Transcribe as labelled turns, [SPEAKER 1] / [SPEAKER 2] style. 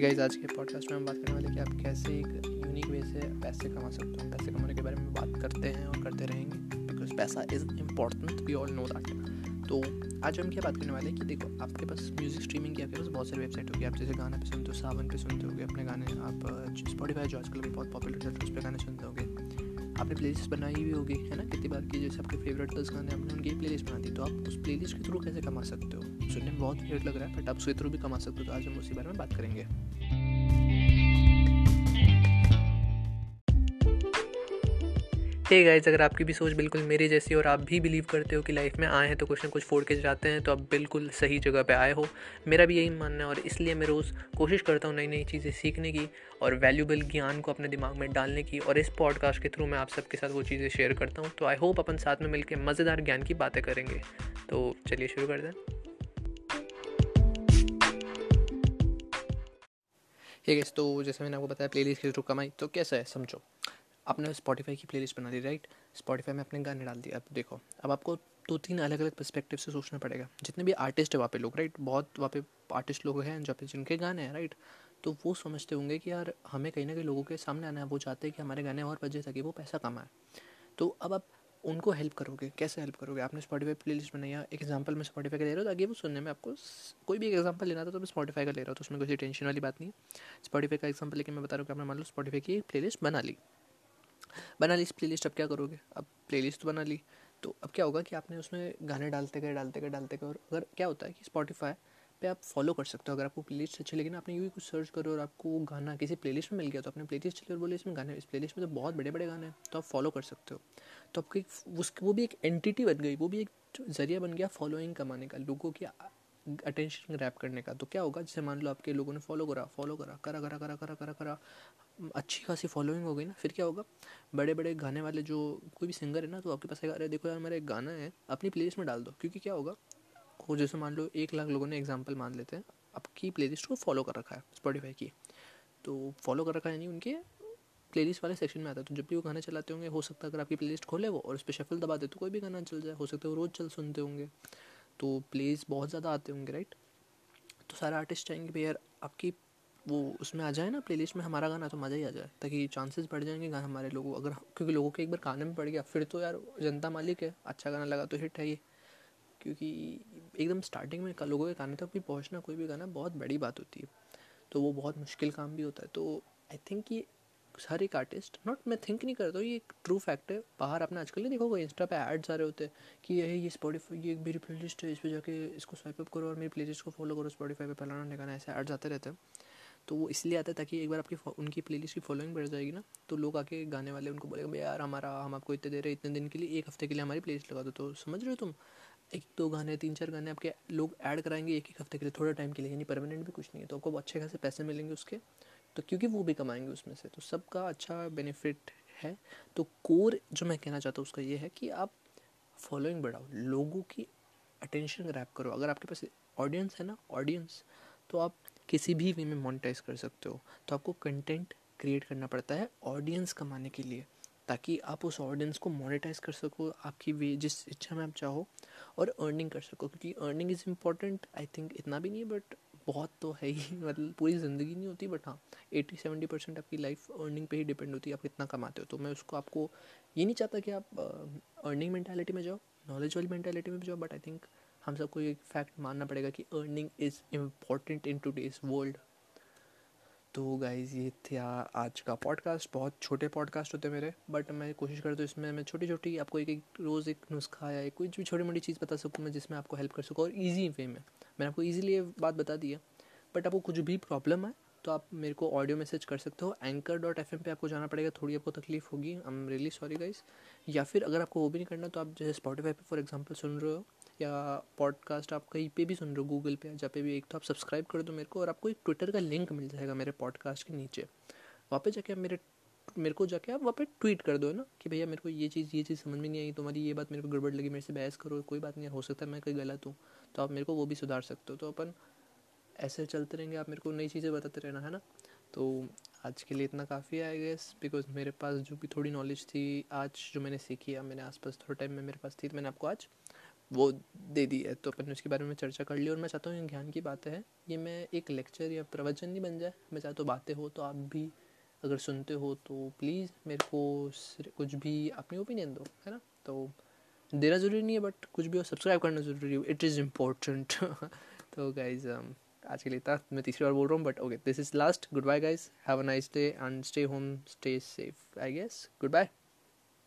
[SPEAKER 1] Hey guys आज के podcast में हम बात करने वाले कि आप कैसे एक यूनिक वे से पैसे कमा सकते हो। पैसे कमाने के बारे में बात करते हैं और करते रहेंगे बिकॉज़ पैसा is important we all know that तो आज हम क्या बात करने वाले हैं कि देखो, आपके पास म्यूज़िक स्ट्रीमिंग की, आपके पास बहुत सारी वेबसाइट होगी। आप जैसे गाना पे सुनते हो, सावन पे सुनते होगे, अपने गाने आप स्पॉटीफाई जो आजकल भी बहुत पॉपुलर चल है उस पर गाने सुनते होगे। आपने प्लेलिस्ट बनाई भी होगी, है ना? कितनी बार की जैसे आपके फेवरेट दस गाने आपने उनकी प्ले लिस्ट बना दी तो आप उस प्ले लिस्ट के थ्रू कैसे कमा सकते हो? सुनने में बहुत वेट लग रहा है बट आप उसके थ्रू भी कमा सकते हो तो आज हम उसी बारे में बात करेंगे। हे गाइस अगर आपकी भी सोच बिल्कुल मेरी जैसी और आप भी बिलीव करते हो कि लाइफ में आए हैं तो कुछ ना कुछ फोड़ के जाते हैं तो आप बिल्कुल सही जगह पे आए हो। मेरा भी यही मानना है और इसलिए मैं रोज़ कोशिश करता हूँ नई नई चीज़ें सीखने की और वैल्यूबल ज्ञान को अपने दिमाग में डालने की और इस पॉडकास्ट के थ्रू मैं आप सबके साथ वो चीज़ें शेयर करता हूँ। तो आई होप अपन साथ में मिलकर मज़ेदार ज्ञान की बातें करेंगे। तो चलिए शुरू कर दें ठीक है तो जैसे मैंने आपको बताया प्लेलिस्ट के थ्रू कमाई तो कैसा है, समझो? आपने स्पॉटीफाई की प्लेलिस्ट बना ली राइट स्पॉटीफाई में अपने गाने डाल दिए। अब देखो, अब आपको दो तीन अलग अलग पर्सपेक्टिव से सोचना पड़ेगा। जितने भी आर्टिस्ट है वहाँ पे लोग राइट बहुत वहाँ पे आर्टिस्ट लोग हैं जहाँ पे जिनके गाने हैं राइट तो वो समझते होंगे कि यार, हमें कहीं ना कहीं लोगों के सामने आना है। वो चाहते हैं कि हमारे गाने और बजे ताकि वो पैसा कमाए। तो अब आप उनको हेल्प करोगे। कैसे हेल्प करोगे? आपने स्पॉटीफाई प्ले लिस्ट बनाई एक एग्ज़ाम्पल में स्पॉटीफाई का ले रहा हूँ ताकि वो सुनने में आपको कोई भी एग्ज़ाम्पल लेना था तो मैं स्पॉटीफाई का ले रहा हूँ तो उसमें कोई टेंशन वाली बात नहीं है। स्पॉटीफाई का एग्ज़ाम्पल लेके मैं बता रहा हूँ कि आपने मान लो स्पॉटीफाई की प्ले लिस्ट बना ली। बना ली इस प्ले लिस्ट अब क्या करोगे? अब प्ले लिस्ट तो बना ली। तो अब क्या होगा कि आपने उसमें गाने डालते गए डालते गए डालते गए, और अगर क्या होता है कि स्पॉटीफाई पे आप फॉलो कर सकते हो, अगर आपको प्लेलिस्ट अच्छी लगी ना, आपने यूँ कुछ सर्च करो और आपको गाना किसी प्लेलिस्ट में मिल गया तो अपने प्लेलिस्ट चले और बोले, इसमें गाने, इस प्लेलिस्ट में तो बहुत बड़े बड़े गाने हैं। तो आप फॉलो कर सकते हो। तो आपकी उस वो भी एक एंटिटी बन गई, वो भी एक ज़रिया बन गया फॉलोइंग कमाने का, लोगों की अटेंशन ग्रैप करने का। तो क्या होगा? जैसे मान लो आपके लोगों ने फॉलो करा फॉलो करा करा करा करा करा करा करा, अच्छी खासी फॉलोइंग हो गई ना, फिर क्या होगा? बड़े बड़े गाने वाले जो कोई भी सिंगर है ना तो आपके पास आएगा, अरे देखो यार, मेरा एक गाना है, अपनी प्लेलिस्ट में डाल दो। क्योंकि क्या होगा? वो जैसे मान लो एक लाख लोगों ने एग्ज़ाम्पल मान लेते हैं, आपकी प्लेलिस्ट को फॉलो कर रखा है स्पॉटीफाई की। तो फॉलो कर रखा है, यानी उनके प्लेलिस्ट वाले सेक्शन में आता है। तो जब भी वो गाने चलाते होंगे, हो सकता है अगर आपकी प्लेलिस्ट खोले वो, और उस पर शफल दबा दे तो कोई भी गाना चल जाए, हो सकता है वो रोज़ चल, सुनते होंगे। तो प्लेस बहुत ज़्यादा आते होंगे राइट तो सारे आर्टिस्ट चाहेंगे भैया आपकी वो उसमें आ जाए ना प्लेलिस्ट में हमारा गाना तो मज़ा ही आ जाए, ताकि चांसेस बढ़ जाएँगे गाना हमारे लोगों, अगर क्योंकि लोगों के एक बार गाने में पड़ गया, फिर तो यार जनता मालिक है अच्छा गाना लगा तो हिट है ये। क्योंकि एकदम स्टार्टिंग में लोगों के गाने तक भी पहुँचना, कोई भी गाना, बहुत बड़ी बात होती है तो वो बहुत मुश्किल काम भी होता है तो आई थिंक ये हर एक आर्टिस्ट नॉट मैं थिंक नहीं करता हूँ, ये एक ट्रू फैक्ट है। बाहर आपने आजकल नहीं देखोगे इंस्टा पे एड्स आ रहे होते हैं कि ये ये स्पॉटीफाई ये मेरी प्ले लिस्ट है, इस पर जाके इसको स्वाइप अप करो और मेरी प्ले लिस्ट को फॉलो करो स्पॉटीफाई पे फलाना गाना ऐसे एड्स आते रहते हैं। तो वो इसलिए आता है ताकि एक बार आपकी उनकी प्ले लिस्ट की फॉलोइंग बढ़ जाएगी ना तो लोग आके गाने वाले उनको बोलेगा यार, हमारा, हम आपको इतने दे रहे इतने दिन के लिए, एक हफ़्ते के लिए हमारी प्ले लिस्ट लगा दो। तो समझ रहे हो तुम? एक, दो गाने, तीन, चार गाने आपके लोग ऐड कराएँगे एक एक हफ़्ते के लिए, थोड़ा टाइम के लिए, यानी परमानेंट भी कुछ नहीं है। तो आपको अच्छे खासे पैसे मिलेंगे उसके। तो क्योंकि वो भी कमाएँगे उसमें से तो सबका अच्छा बेनिफिट है। तो कोर जो मैं कहना चाहता हूँ उसका ये है कि आप फॉलोइंग बढ़ाओ, लोगों की अटेंशन ग्रैप करो। अगर आपके पास ऑडियंस है ना ऑडियंस तो आप किसी भी वे में मोनिटाइज कर सकते हो। तो आपको कंटेंट क्रिएट करना पड़ता है ऑडियंस कमाने के लिए, ताकि आप उस ऑडियंस को मोनेटाइज कर सको, आपकी वे, जिस इच्छा में आप चाहो, और अर्निंग कर सको। क्योंकि earning is important I think इतना भी नहीं है बट बहुत तो है ही मतलब पूरी ज़िंदगी नहीं होती बट हाँ एटी सेवेंटी परसेंट आपकी लाइफ अर्निंग पे ही डिपेंड होती है, आप कितना कमाते हो। तो मैं उसको आपको ये नहीं चाहता कि आप अर्निंग मैंटेलिटी में जाओ नॉलेज वाली मैंटेलिटी में भी जाओ बट आई थिंक हम सबको ये फैक्ट मानना पड़ेगा कि earning is important in today's world तो गाइज़ ये था आज का पॉडकास्ट बहुत छोटे पॉडकास्ट होते मेरे बट मैं कोशिश करता हूँ इसमें मैं छोटी छोटी आपको एक एक रोज़ एक नुस्खा या कुछ भी छोटी मोटी चीज़ बता सकूँ मैं, जिसमें आपको हेल्प कर सकूँ और ईजी वे में। मैंने आपको ईजिली ये बात बता दी है बट आपको कुछ भी प्रॉब्लम है तो आप मेरे को ऑडियो मैसेज कर सकते हो। एंकर डॉट एफ़ एम पर आपको जाना पड़ेगा, थोड़ी आपको तकलीफ़ होगी। I am really sorry guys या फिर अगर आपको वो भी नहीं करना तो आप जैसे स्पॉटीफाई पर फॉर एग्ज़ाम्पल सुन रहे हो या पॉडकास्ट आप कहीं पे भी सुन रहे हो गूगल पे जहाँ पे भी, एक तो आप सब्सक्राइब कर दो मेरे को और आपको एक ट्विटर का लिंक मिल जाएगा मेरे पॉडकास्ट के नीचे। वहाँ पे जाके आप मेरे मेरे को जाके आप वहाँ पे ट्वीट कर दो, है ना? कि भैया मेरे को ये चीज़ ये चीज़ समझ में नहीं आई, तुम्हारी ये बात मेरे को गड़बड़ लगी, मेरे से बहस करो, कोई बात नहीं, हो सकता मैं कहीं गलत हूँ तो आप मेरे को वो भी सुधार सकते हो। तो अपन ऐसे चलते रहेंगे, आप मेरे को नई चीज़ें बताते रहना, है ना? तो आज के लिए इतना काफ़ी है आई गेस बिकॉज़ मेरे पास जो भी थोड़ी नॉलेज थी, आज जो मैंने सीखी है, मैंने आसपास थोड़ा टाइम में मेरे पास थी तो मैंने आपको आज वो दे दी है। तो अपन ने उसके बारे में चर्चा कर ली और मैं चाहता हूँ ज्ञान की बातें हैं। ये मैं एक लेक्चर या प्रवचन नहीं बन जाए। मैं चाहता हूँ बातें हो तो आप भी अगर सुनते हो तो प्लीज़ मेरे को कुछ भी अपनी ओपिनियन दो है ना? तो देना ज़रूरी नहीं है बट कुछ भी हो सब्सक्राइब करना ज़रूरी हो। इट इज़ इम्पोर्टेंट तो गाइज़ um, आज के लिए था मैं तीसरी बार बोल रहा हूँ but okay this is last good bye guys have a nice day and stay home stay safe I guess good bye